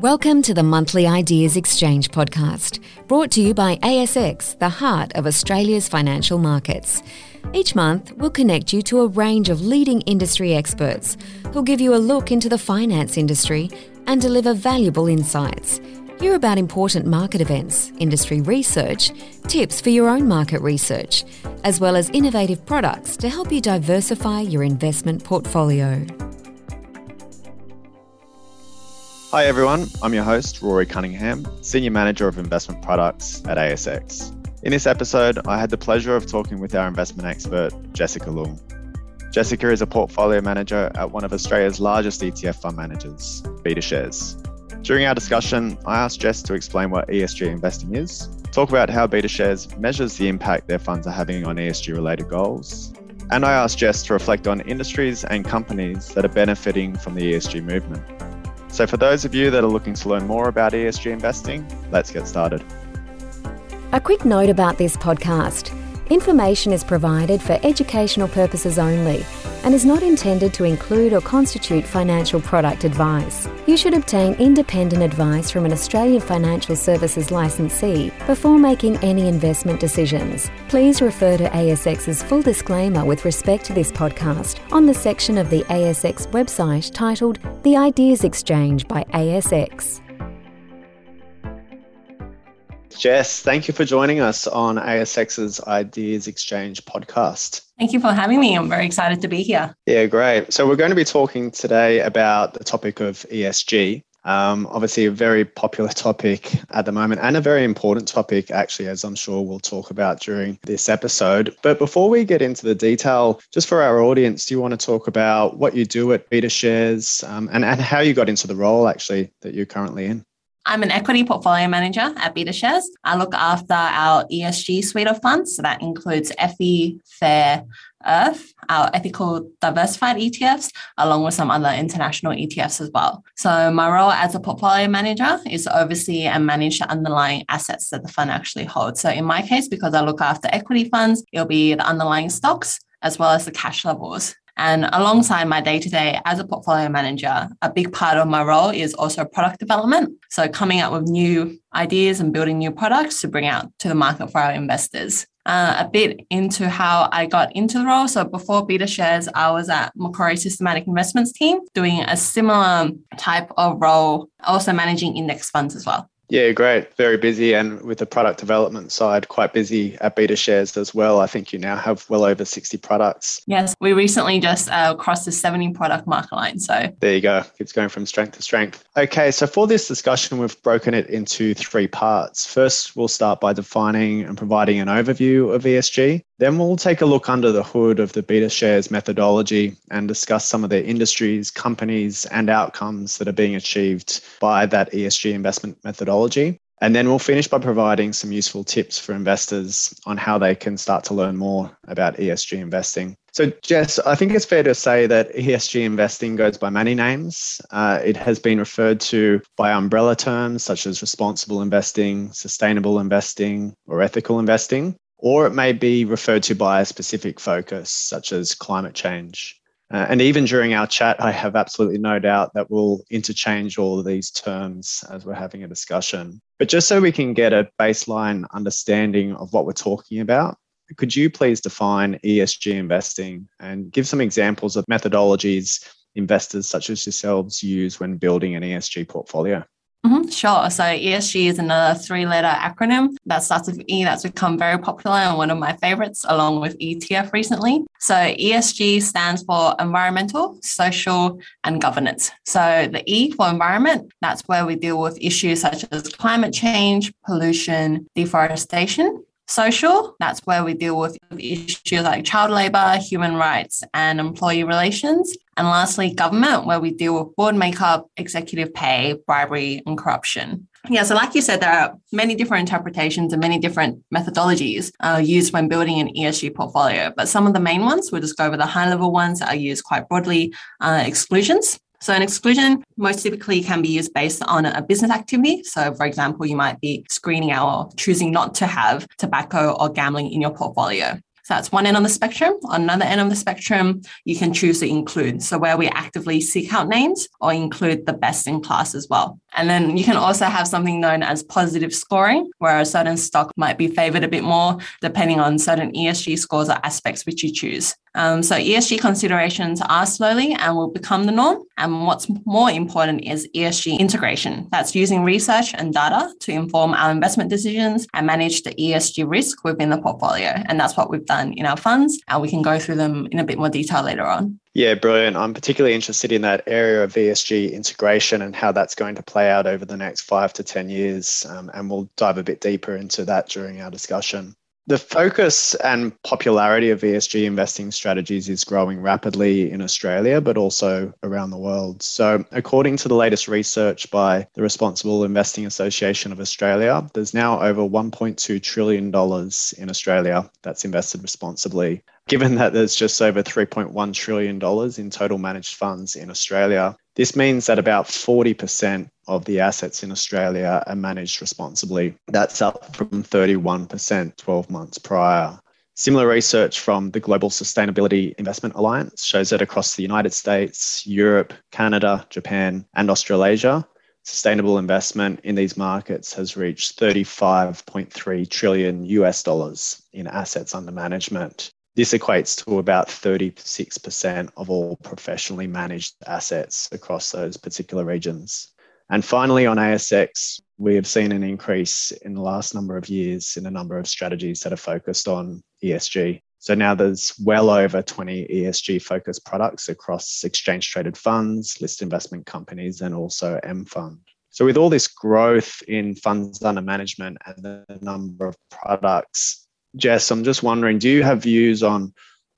Welcome to the Monthly Ideas Exchange podcast, brought to you by ASX, the heart of Australia's financial markets. Each month, we'll connect you to a range of leading industry experts who'll give you a look into the finance industry and deliver valuable insights. Hear about important market events, industry research, tips for your own market research, as well as innovative products to help you diversify your investment portfolio. Hi everyone, I'm your host, Rory Cunningham, Senior Manager of Investment Products at ASX. In this episode, I had the pleasure of talking with our investment expert, Jessica Leung. Jessica is a portfolio manager at one of Australia's largest ETF fund managers, BetaShares. During our discussion, I asked Jess to explain what ESG investing is, talk about how BetaShares measures the impact their funds are having on ESG related goals, and I asked Jess to reflect on industries and companies that are benefiting from the ESG movement. So, for those of you that are looking to learn more about ESG investing, let's get started. A quick note about this podcast. Information is provided for educational purposes only and is not intended to include or constitute financial product advice. You should obtain independent advice from an Australian financial services licensee before making any investment decisions. Please refer to ASX's full disclaimer with respect to this podcast on the section of the ASX website titled The Ideas Exchange by ASX. Jess, thank you for joining us on ASX's Ideas Exchange podcast. Thank you for having me. I'm very excited to be here. Yeah, great. So, we're going to be talking today about the topic of ESG. Um, obviously, a very popular topic at the moment and a very important topic, actually, as I'm sure we'll talk about during this episode. But before we get into the detail, just for our audience, do you want to talk about what you do at BetaShares um, and, and how you got into the role actually that you're currently in? I'm an equity portfolio manager at BetaShares. I look after our ESG suite of funds. So that includes ETHI, Fair, Earth, our ethical diversified ETFs, along with some other international ETFs as well. So my role as a portfolio manager is to oversee and manage the underlying assets that the fund actually holds. So in my case, because I look after equity funds, it'll be the underlying stocks as well as the cash levels. And alongside my day to day as a portfolio manager, a big part of my role is also product development. So coming up with new ideas and building new products to bring out to the market for our investors. Uh, a bit into how I got into the role. So before BetaShares, I was at Macquarie Systematic Investments team doing a similar type of role, also managing index funds as well. Yeah, great. Very busy. And with the product development side, quite busy at BetaShares as well. I think you now have well over 60 products. Yes, we recently just uh, crossed the 70 product mark line. So there you go. It's going from strength to strength. Okay, so for this discussion, we've broken it into three parts. First, we'll start by defining and providing an overview of ESG. Then we'll take a look under the hood of the BetaShares methodology and discuss some of the industries, companies, and outcomes that are being achieved by that ESG investment methodology. And then we'll finish by providing some useful tips for investors on how they can start to learn more about ESG investing. So, Jess, I think it's fair to say that ESG investing goes by many names. Uh, it has been referred to by umbrella terms such as responsible investing, sustainable investing, or ethical investing or it may be referred to by a specific focus, such as climate change. Uh, and even during our chat, I have absolutely no doubt that we'll interchange all of these terms as we're having a discussion. But just so we can get a baseline understanding of what we're talking about, could you please define ESG investing and give some examples of methodologies investors such as yourselves use when building an ESG portfolio? Mm-hmm, sure. So ESG is another three letter acronym that starts with E that's become very popular and one of my favorites, along with ETF recently. So ESG stands for environmental, social, and governance. So the E for environment, that's where we deal with issues such as climate change, pollution, deforestation. Social, that's where we deal with issues like child labor, human rights, and employee relations. And lastly, government, where we deal with board makeup, executive pay, bribery, and corruption. Yeah, so like you said, there are many different interpretations and many different methodologies uh, used when building an ESG portfolio. But some of the main ones, we'll just go over the high level ones that are used quite broadly uh, exclusions. So an exclusion most typically can be used based on a business activity. So for example, you might be screening out or choosing not to have tobacco or gambling in your portfolio. So that's one end of the spectrum. On another end of the spectrum, you can choose to include. So where we actively seek out names or include the best in class as well. And then you can also have something known as positive scoring, where a certain stock might be favored a bit more depending on certain ESG scores or aspects which you choose. Um, so ESG considerations are slowly and will become the norm. And what's more important is ESG integration. That's using research and data to inform our investment decisions and manage the ESG risk within the portfolio. And that's what we've done in our funds. And we can go through them in a bit more detail later on. Yeah, brilliant. I'm particularly interested in that area of ESG integration and how that's going to play out over the next five to 10 years. Um, and we'll dive a bit deeper into that during our discussion. The focus and popularity of ESG investing strategies is growing rapidly in Australia, but also around the world. So, according to the latest research by the Responsible Investing Association of Australia, there's now over $1.2 trillion in Australia that's invested responsibly. Given that there's just over $3.1 trillion in total managed funds in Australia, this means that about 40% of the assets in Australia are managed responsibly. That's up from 31% 12 months prior. Similar research from the Global Sustainability Investment Alliance shows that across the United States, Europe, Canada, Japan, and Australasia, sustainable investment in these markets has reached 35.3 trillion US dollars in assets under management. This equates to about 36% of all professionally managed assets across those particular regions. And finally, on ASX, we have seen an increase in the last number of years in a number of strategies that are focused on ESG. So now there's well over 20 ESG focused products across exchange traded funds, listed investment companies, and also mFund. So, with all this growth in funds under management and the number of products, Jess, I'm just wondering, do you have views on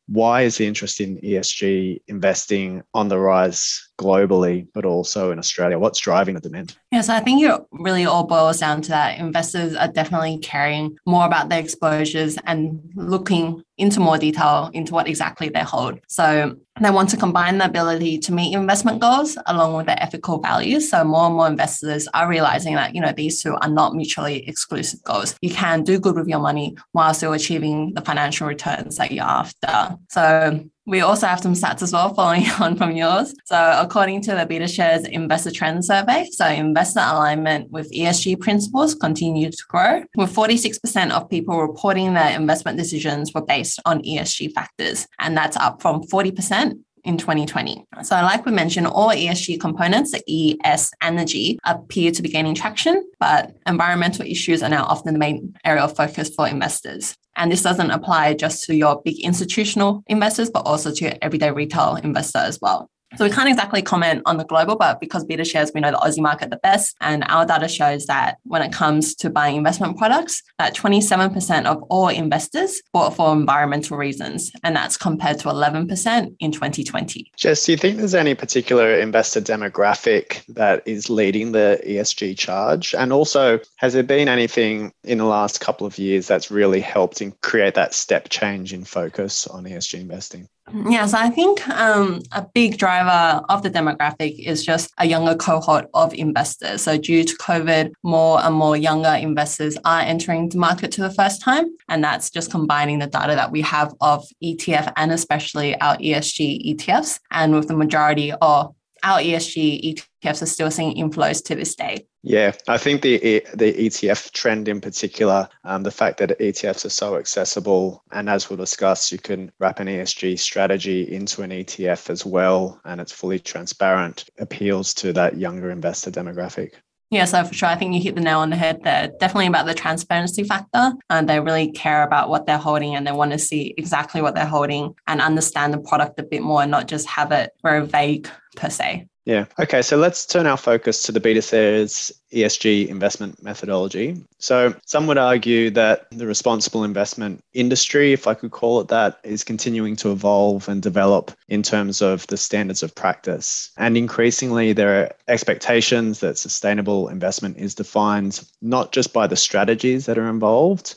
why is the interest in ESG investing on the rise globally, but also in Australia? What's driving the demand? Yes, I think it really all boils down to that investors are definitely caring more about their exposures and looking into more detail into what exactly they hold. So they want to combine the ability to meet investment goals along with their ethical values. So more and more investors are realizing that, you know, these two are not mutually exclusive goals. You can do good with your money while still achieving the financial returns that you're after. So we also have some stats as well following on from yours. So, according to the BetaShares Investor Trend Survey, so investor alignment with ESG principles continued to grow, with 46% of people reporting their investment decisions were based on ESG factors. And that's up from 40% in 2020. So, like we mentioned, all ESG components, the E, S, and the G, appear to be gaining traction, but environmental issues are now often the main area of focus for investors. And this doesn't apply just to your big institutional investors, but also to your everyday retail investor as well. So we can't exactly comment on the global, but because BetaShares, we know the Aussie market the best. And our data shows that when it comes to buying investment products, that 27% of all investors bought for environmental reasons. And that's compared to 11% in 2020. Jess, do you think there's any particular investor demographic that is leading the ESG charge? And also, has there been anything in the last couple of years that's really helped in create that step change in focus on ESG investing? Yes, I think um, a big driver of the demographic is just a younger cohort of investors. So, due to COVID, more and more younger investors are entering the market for the first time. And that's just combining the data that we have of ETF and especially our ESG ETFs. And with the majority of our ESG ETFs are still seeing inflows to this day. Yeah, I think the the ETF trend in particular, um, the fact that ETFs are so accessible, and as we'll discuss, you can wrap an ESG strategy into an ETF as well, and it's fully transparent, appeals to that younger investor demographic. Yeah, so for sure, I think you hit the nail on the head there. Definitely about the transparency factor. And they really care about what they're holding and they want to see exactly what they're holding and understand the product a bit more and not just have it very vague per se. Yeah. Okay. So let's turn our focus to the BetaShares ESG investment methodology. So some would argue that the responsible investment industry, if I could call it that, is continuing to evolve and develop in terms of the standards of practice. And increasingly, there are expectations that sustainable investment is defined not just by the strategies that are involved,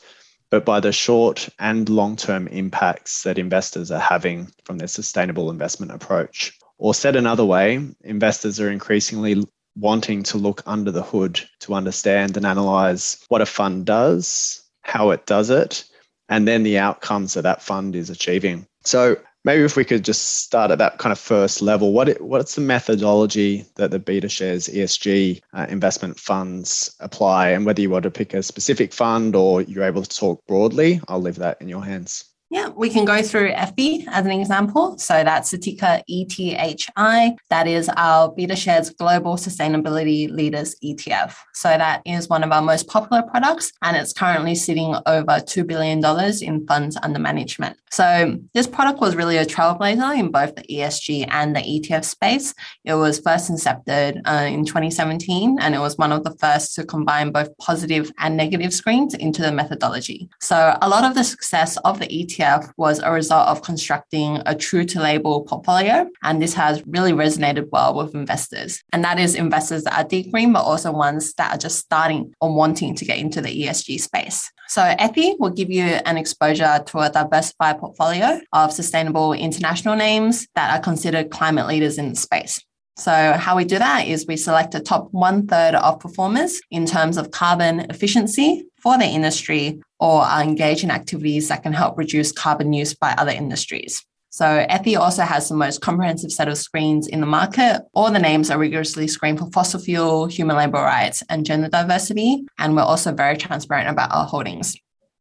but by the short and long term impacts that investors are having from their sustainable investment approach. Or said another way, investors are increasingly wanting to look under the hood to understand and analyze what a fund does, how it does it, and then the outcomes that that fund is achieving. So maybe if we could just start at that kind of first level, what it, what's the methodology that the BetaShares ESG uh, investment funds apply, and whether you want to pick a specific fund or you're able to talk broadly, I'll leave that in your hands. Yeah, we can go through ETHI as an example. So that's the ticker ETHI. That is our BetaShares Global Sustainability Leaders ETF. So that is one of our most popular products, and it's currently sitting over $2 billion in funds under management. So this product was really a trailblazer in both the ESG and the ETF space. It was first incepted uh, in 2017, and it was one of the first to combine both positive and negative screens into the methodology. So a lot of the success of the ETF ETF was a result of constructing a true to label portfolio. And this has really resonated well with investors. And that is investors that are deep green, but also ones that are just starting or wanting to get into the ESG space. So ETHI will give you an exposure to a diversified portfolio of sustainable international names that are considered climate leaders in the space. So, how we do that is we select a top one third of performers in terms of carbon efficiency for the industry or are engaged in activities that can help reduce carbon use by other industries. So ETHI also has the most comprehensive set of screens in the market. All the names are rigorously screened for fossil fuel, human labor rights, and gender diversity. And we're also very transparent about our holdings.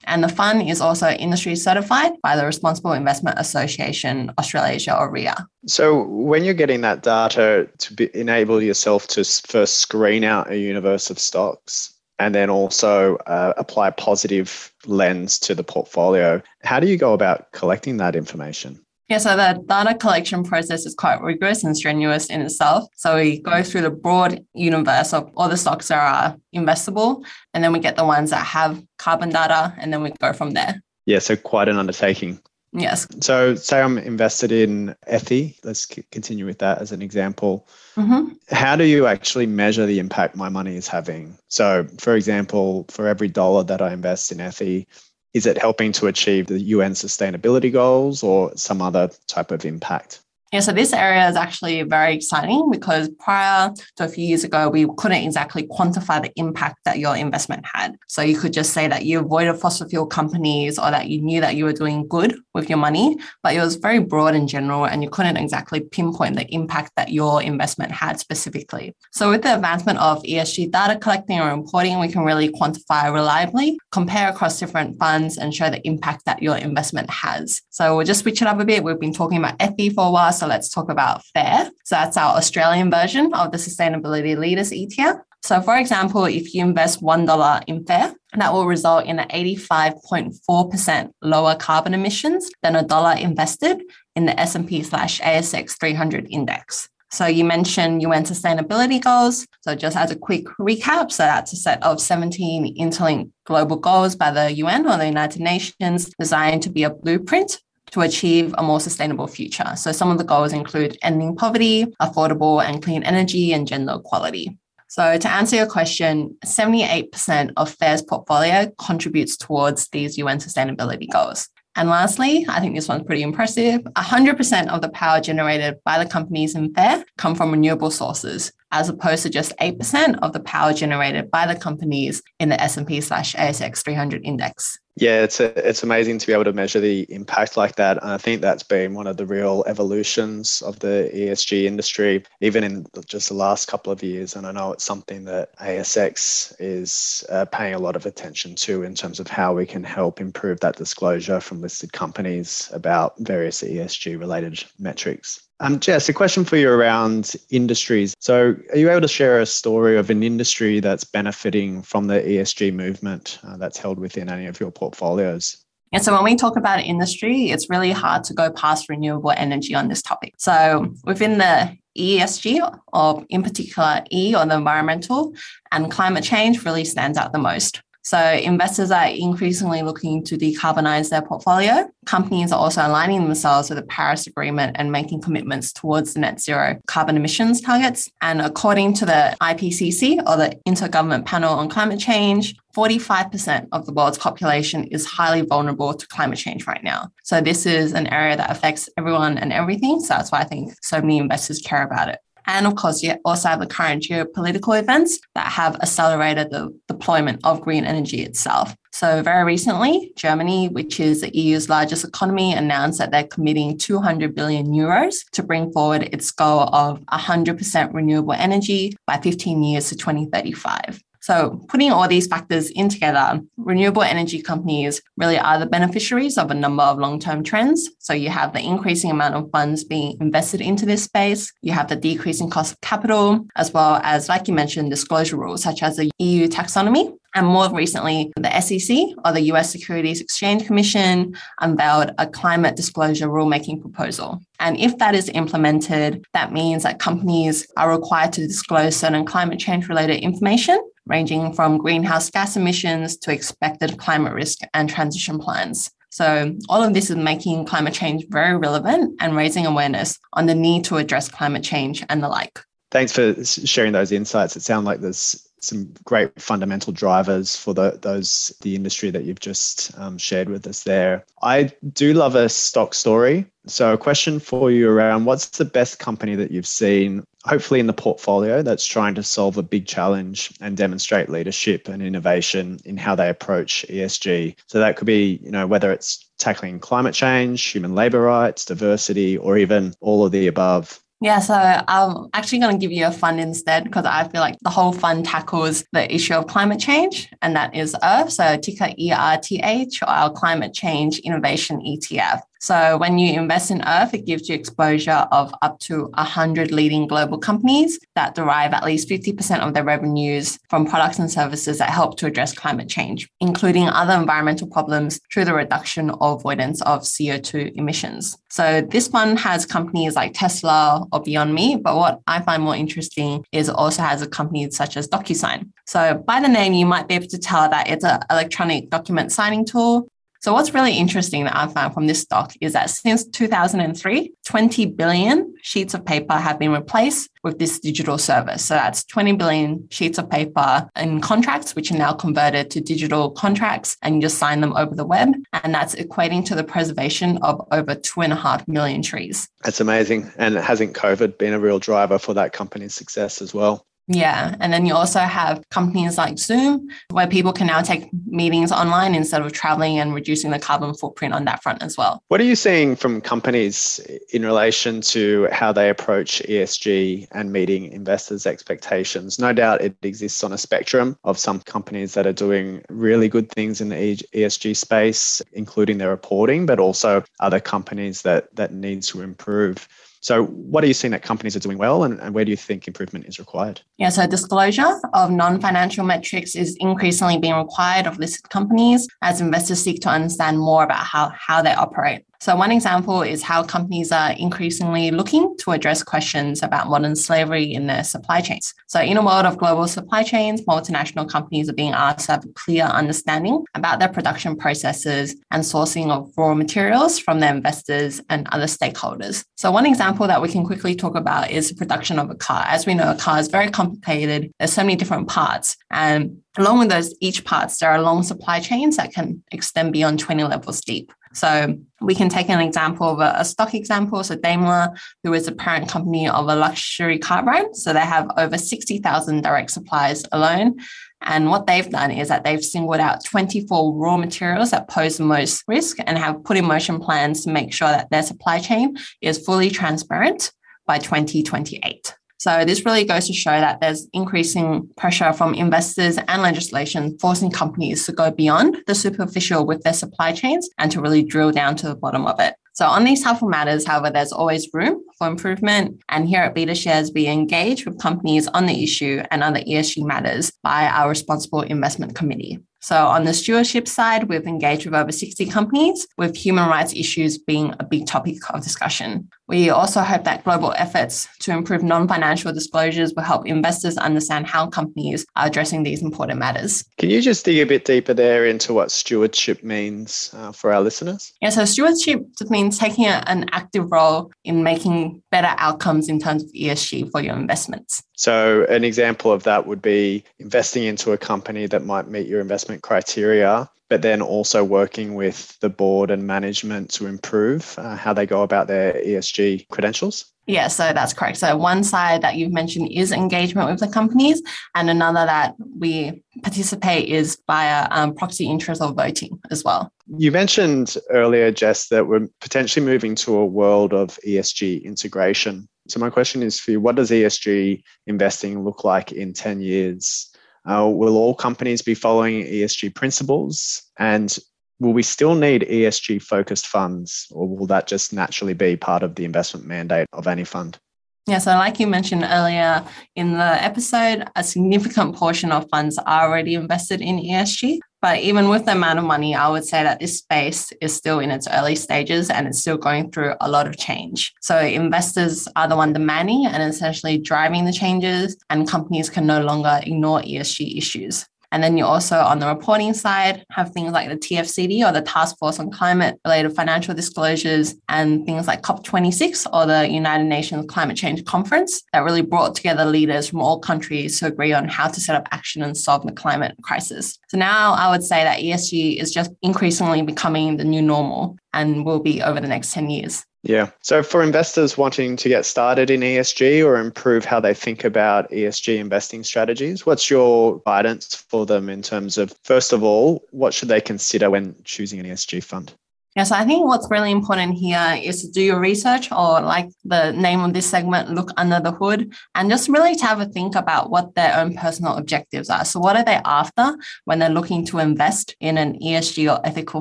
And the fund is also industry certified by the Responsible Investment Association Australasia or RIA. So when you're getting that data to be, enable yourself to first screen out a universe of stocks and then also uh, apply a positive lens to the portfolio, how do you go about collecting that information? Yeah, so the data collection process is quite rigorous and strenuous in itself. So we go through the broad universe of all the stocks that are investable, and then we get the ones that have carbon data, and then we go from there. Yeah, so quite an undertaking. Yes. So, say I'm invested in ETHI. Let's continue with that as an example. Mm-hmm. How do you actually measure the impact my money is having? So, for example, for every dollar that I invest in ETHI, is it helping to achieve the UN sustainability goals or some other type of impact? Yeah, so this area is actually very exciting because prior to a few years ago, we couldn't exactly quantify the impact that your investment had. So you could just say that you avoided fossil fuel companies or that you knew that you were doing good with your money, but it was very broad in general and you couldn't exactly pinpoint the impact that your investment had specifically. So with the advancement of ESG data collecting or reporting, we can really quantify reliably, compare across different funds and show the impact that your investment has. So we'll just switch it up a bit. We've been talking about ETHI for a while. So let's talk about FAIR. So that's our Australian version of the Sustainability Leaders ETF. So, for example, if you invest $1 in FAIR, that will result in an 85.4% lower carbon emissions than a dollar invested in the S&P slash ASX 300 index. So you mentioned UN sustainability goals. So just as a quick recap, so that's a set of 17 interlinked global goals by the UN or the United Nations designed to be a blueprint to achieve a more sustainable future. So some of the goals include ending poverty, affordable and clean energy, and gender equality. So to answer your question, 78% of FAIR's portfolio contributes towards these UN sustainability goals. And lastly, I think this one's pretty impressive. 100% of the power generated by the companies in FAIR come from renewable sources, as opposed to just 8% of the power generated by the companies in the S&P slash ASX 300 index. Yeah, it's a, it's amazing to be able to measure the impact like that. And I think that's been one of the real evolutions of the ESG industry, even in just the last couple of years. And I know it's something that ASX is uh, paying a lot of attention to in terms of how we can help improve that disclosure from listed companies about various ESG related metrics. Um, Jess, a question for you around industries. So, are you able to share a story of an industry that's benefiting from the ESG movement uh, that's held within any of your portfolios? And so when we talk about industry, it's really hard to go past renewable energy on this topic. So within the ESG, or in particular E or the environmental and climate change really stands out the most. So investors are increasingly looking to decarbonize their portfolio. Companies are also aligning themselves with the Paris Agreement and making commitments towards the net zero carbon emissions targets. And according to the IPCC or the Intergovernment Panel on Climate Change, 45% of the world's population is highly vulnerable to climate change right now. So this is an area that affects everyone and everything. So that's why I think so many investors care about it. And of course, you also have the current geopolitical events that have accelerated the deployment of green energy itself. So, very recently, Germany, which is the EU's largest economy, announced that they're committing 200 billion euros to bring forward its goal of 100% renewable energy by 15 years to 2035. So, putting all these factors in together, renewable energy companies really are the beneficiaries of a number of long term trends. So, you have the increasing amount of funds being invested into this space, you have the decreasing cost of capital, as well as, like you mentioned, disclosure rules such as the EU taxonomy. And more recently, the SEC or the US Securities Exchange Commission unveiled a climate disclosure rulemaking proposal. And if that is implemented, that means that companies are required to disclose certain climate change related information ranging from greenhouse gas emissions to expected climate risk and transition plans. So, all of this is making climate change very relevant and raising awareness on the need to address climate change and the like. Thanks for sharing those insights. It sounds like there's some great fundamental drivers for the, those the industry that you've just um, shared with us there. I do love a stock story. So, a question for you around what's the best company that you've seen, hopefully in the portfolio, that's trying to solve a big challenge and demonstrate leadership and innovation in how they approach ESG. So that could be, you know, whether it's tackling climate change, human labor rights, diversity, or even all of the above. Yeah, so I'm actually going to give you a fund instead because I feel like the whole fund tackles the issue of climate change, and that is EARTH, so ticker ERTH, our Climate Change Innovation ETF. So when you invest in EARTH, it gives you exposure of up to 100 leading global companies that derive at least 50% of their revenues from products and services that help to address climate change, including other environmental problems through the reduction or avoidance of CO2 emissions. So this one has companies like Tesla or Beyond Meat, but what I find more interesting is it also has a company such as DocuSign. So by the name, you might be able to tell that it's an electronic document signing tool so what's really interesting that I found from this stock is that since 2003, 20 billion sheets of paper have been replaced with this digital service. So that's 20 billion sheets of paper in contracts, which are now converted to digital contracts and you just sign them over the web. And that's equating to the preservation of over two and a half million trees. That's amazing. And hasn't COVID been a real driver for that company's success as well? Yeah. And then you also have companies like Zoom, where people can now take meetings online instead of traveling and reducing the carbon footprint on that front as well. What are you seeing from companies in relation to how they approach ESG and meeting investors' expectations? No doubt it exists on a spectrum of some companies that are doing really good things in the ESG space, including their reporting, but also other companies that, that need to improve. So, what are you seeing that companies are doing well, and, and where do you think improvement is required? Yeah, so disclosure of non financial metrics is increasingly being required of listed companies as investors seek to understand more about how, how they operate. So, one example is how companies are increasingly looking to address questions about modern slavery in their supply chains. So, in a world of global supply chains, multinational companies are being asked to have a clear understanding about their production processes and sourcing of raw materials from their investors and other stakeholders. So, one example that we can quickly talk about is the production of a car. As we know, a car is very complicated, there's so many different parts. And along with those each parts, there are long supply chains that can extend beyond 20 levels deep. So we can take an example of a, a, stock example. So Daimler, who is the parent company of a luxury car brand, so they have over 60,000 direct suppliers alone. And what they've done is that they've singled out 24 raw materials that pose the most risk and have put in motion plans to make sure that their supply chain is fully transparent by 2028. So this really goes to show that there's increasing pressure from investors and legislation forcing companies to go beyond the superficial with their supply chains and to really drill down to the bottom of it. So on these of matters, however, there's always room for improvement. And here at BetaShares, we engage with companies on the issue and other ESG matters by our responsible investment committee. So, on the stewardship side, we've engaged with over 60 companies, with human rights issues being a big topic of discussion. We also hope that global efforts to improve non financial disclosures will help investors understand how companies are addressing these important matters. Can you just dig a bit deeper there into what stewardship means uh, for our listeners? Yeah, so stewardship means taking an active role in making better outcomes in terms of ESG for your investments. So, an example of that would be investing into a company that might meet your investment criteria, but then also working with the board and management to improve uh, how they go about their ESG credentials. Yeah, so that's correct. So one side that you've mentioned is engagement with the companies, and another that we participate is via um, proxy interest or voting as well. You mentioned earlier, Jess, that we're potentially moving to a world of ESG integration. So my question is for you: What does ESG investing look like in ten years? Uh, will all companies be following ESG principles? And will we still need ESG focused funds, or will that just naturally be part of the investment mandate of any fund? Yeah, so like you mentioned earlier in the episode, a significant portion of funds are already invested in ESG. But even with the amount of money, I would say that this space is still in its early stages and it's still going through a lot of change. So investors are the one demanding and essentially driving the changes, and companies can no longer ignore ESG issues. And then you also, on the reporting side, have things like the TFCD or the Task Force on Climate related financial disclosures and things like COP26 or the United Nations Climate Change Conference that really brought together leaders from all countries to agree on how to set up action and solve the climate crisis. So now I would say that ESG is just increasingly becoming the new normal and will be over the next 10 years. Yeah. So for investors wanting to get started in ESG or improve how they think about ESG investing strategies, what's your guidance for them in terms of, first of all, what should they consider when choosing an ESG fund? Yeah, so I think what's really important here is to do your research or like the name of this segment, look under the hood and just really to have a think about what their own personal objectives are. So what are they after when they're looking to invest in an ESG or ethical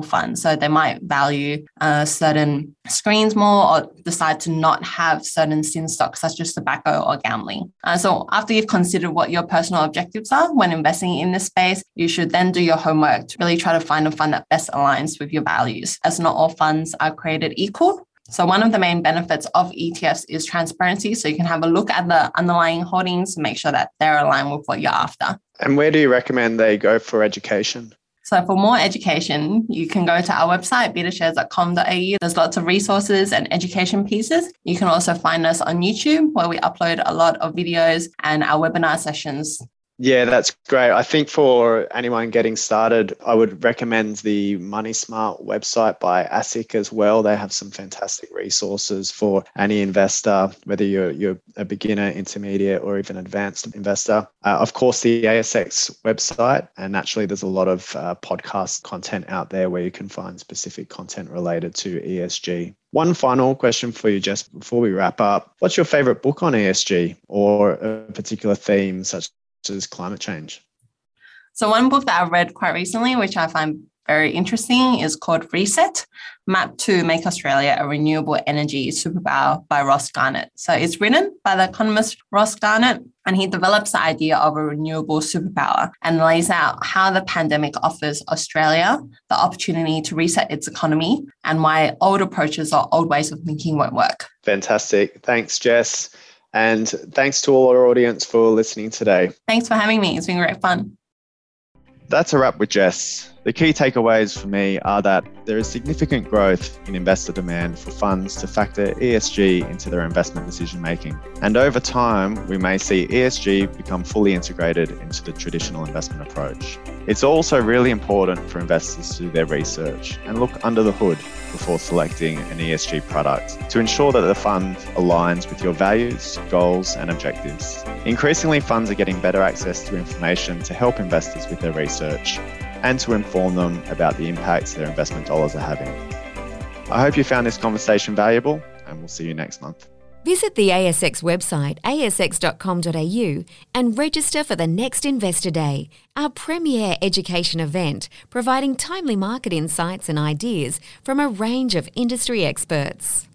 fund? So they might value uh, certain screens more or decide to not have certain sin stocks such as tobacco or gambling. Uh, so after you've considered what your personal objectives are when investing in this space, you should then do your homework to really try to find a fund that best aligns with your values as not all funds are created equal. So, one of the main benefits of ETFs is transparency. So, you can have a look at the underlying holdings and make sure that they're aligned with what you're after. And where do you recommend they go for education? So, for more education, you can go to our website, betashares.com.au. There's lots of resources and education pieces. You can also find us on YouTube, where we upload a lot of videos and our webinar sessions yeah, that's great. I think for anyone getting started, I would recommend the Money Smart website by ASIC as well. They have some fantastic resources for any investor, whether you're, you're a beginner, intermediate, or even advanced investor. Uh, of course, the ASX website, and naturally, there's a lot of uh, podcast content out there where you can find specific content related to ESG. One final question for you, Jess, before we wrap up. What's your favorite book on ESG or a particular theme, such is climate change? So, one book that I've read quite recently, which I find very interesting, is called Reset Map to Make Australia a Renewable Energy Superpower by Ross Garnaut. So, it's written by the economist Ross Garnaut, and he develops the idea of a renewable superpower and lays out how the pandemic offers Australia the opportunity to reset its economy and why old approaches or old ways of thinking won't work. Fantastic. Thanks, Jess. And thanks to all our audience for listening today. Thanks for having me. It's been great fun. That's a wrap with Jess. The key takeaways for me are that there is significant growth in investor demand for funds to factor ESG into their investment decision making. And over time, we may see ESG become fully integrated into the traditional investment approach. It's also really important for investors to do their research and look under the hood before selecting an ESG product to ensure that the fund aligns with your values, goals, and objectives. Increasingly, funds are getting better access to information to help investors with their research and to inform them about the impacts their investment dollars are having. I hope you found this conversation valuable, and we'll see you next month. Visit the ASX website asx.com.au and register for the next Investor Day, our premier education event providing timely market insights and ideas from a range of industry experts.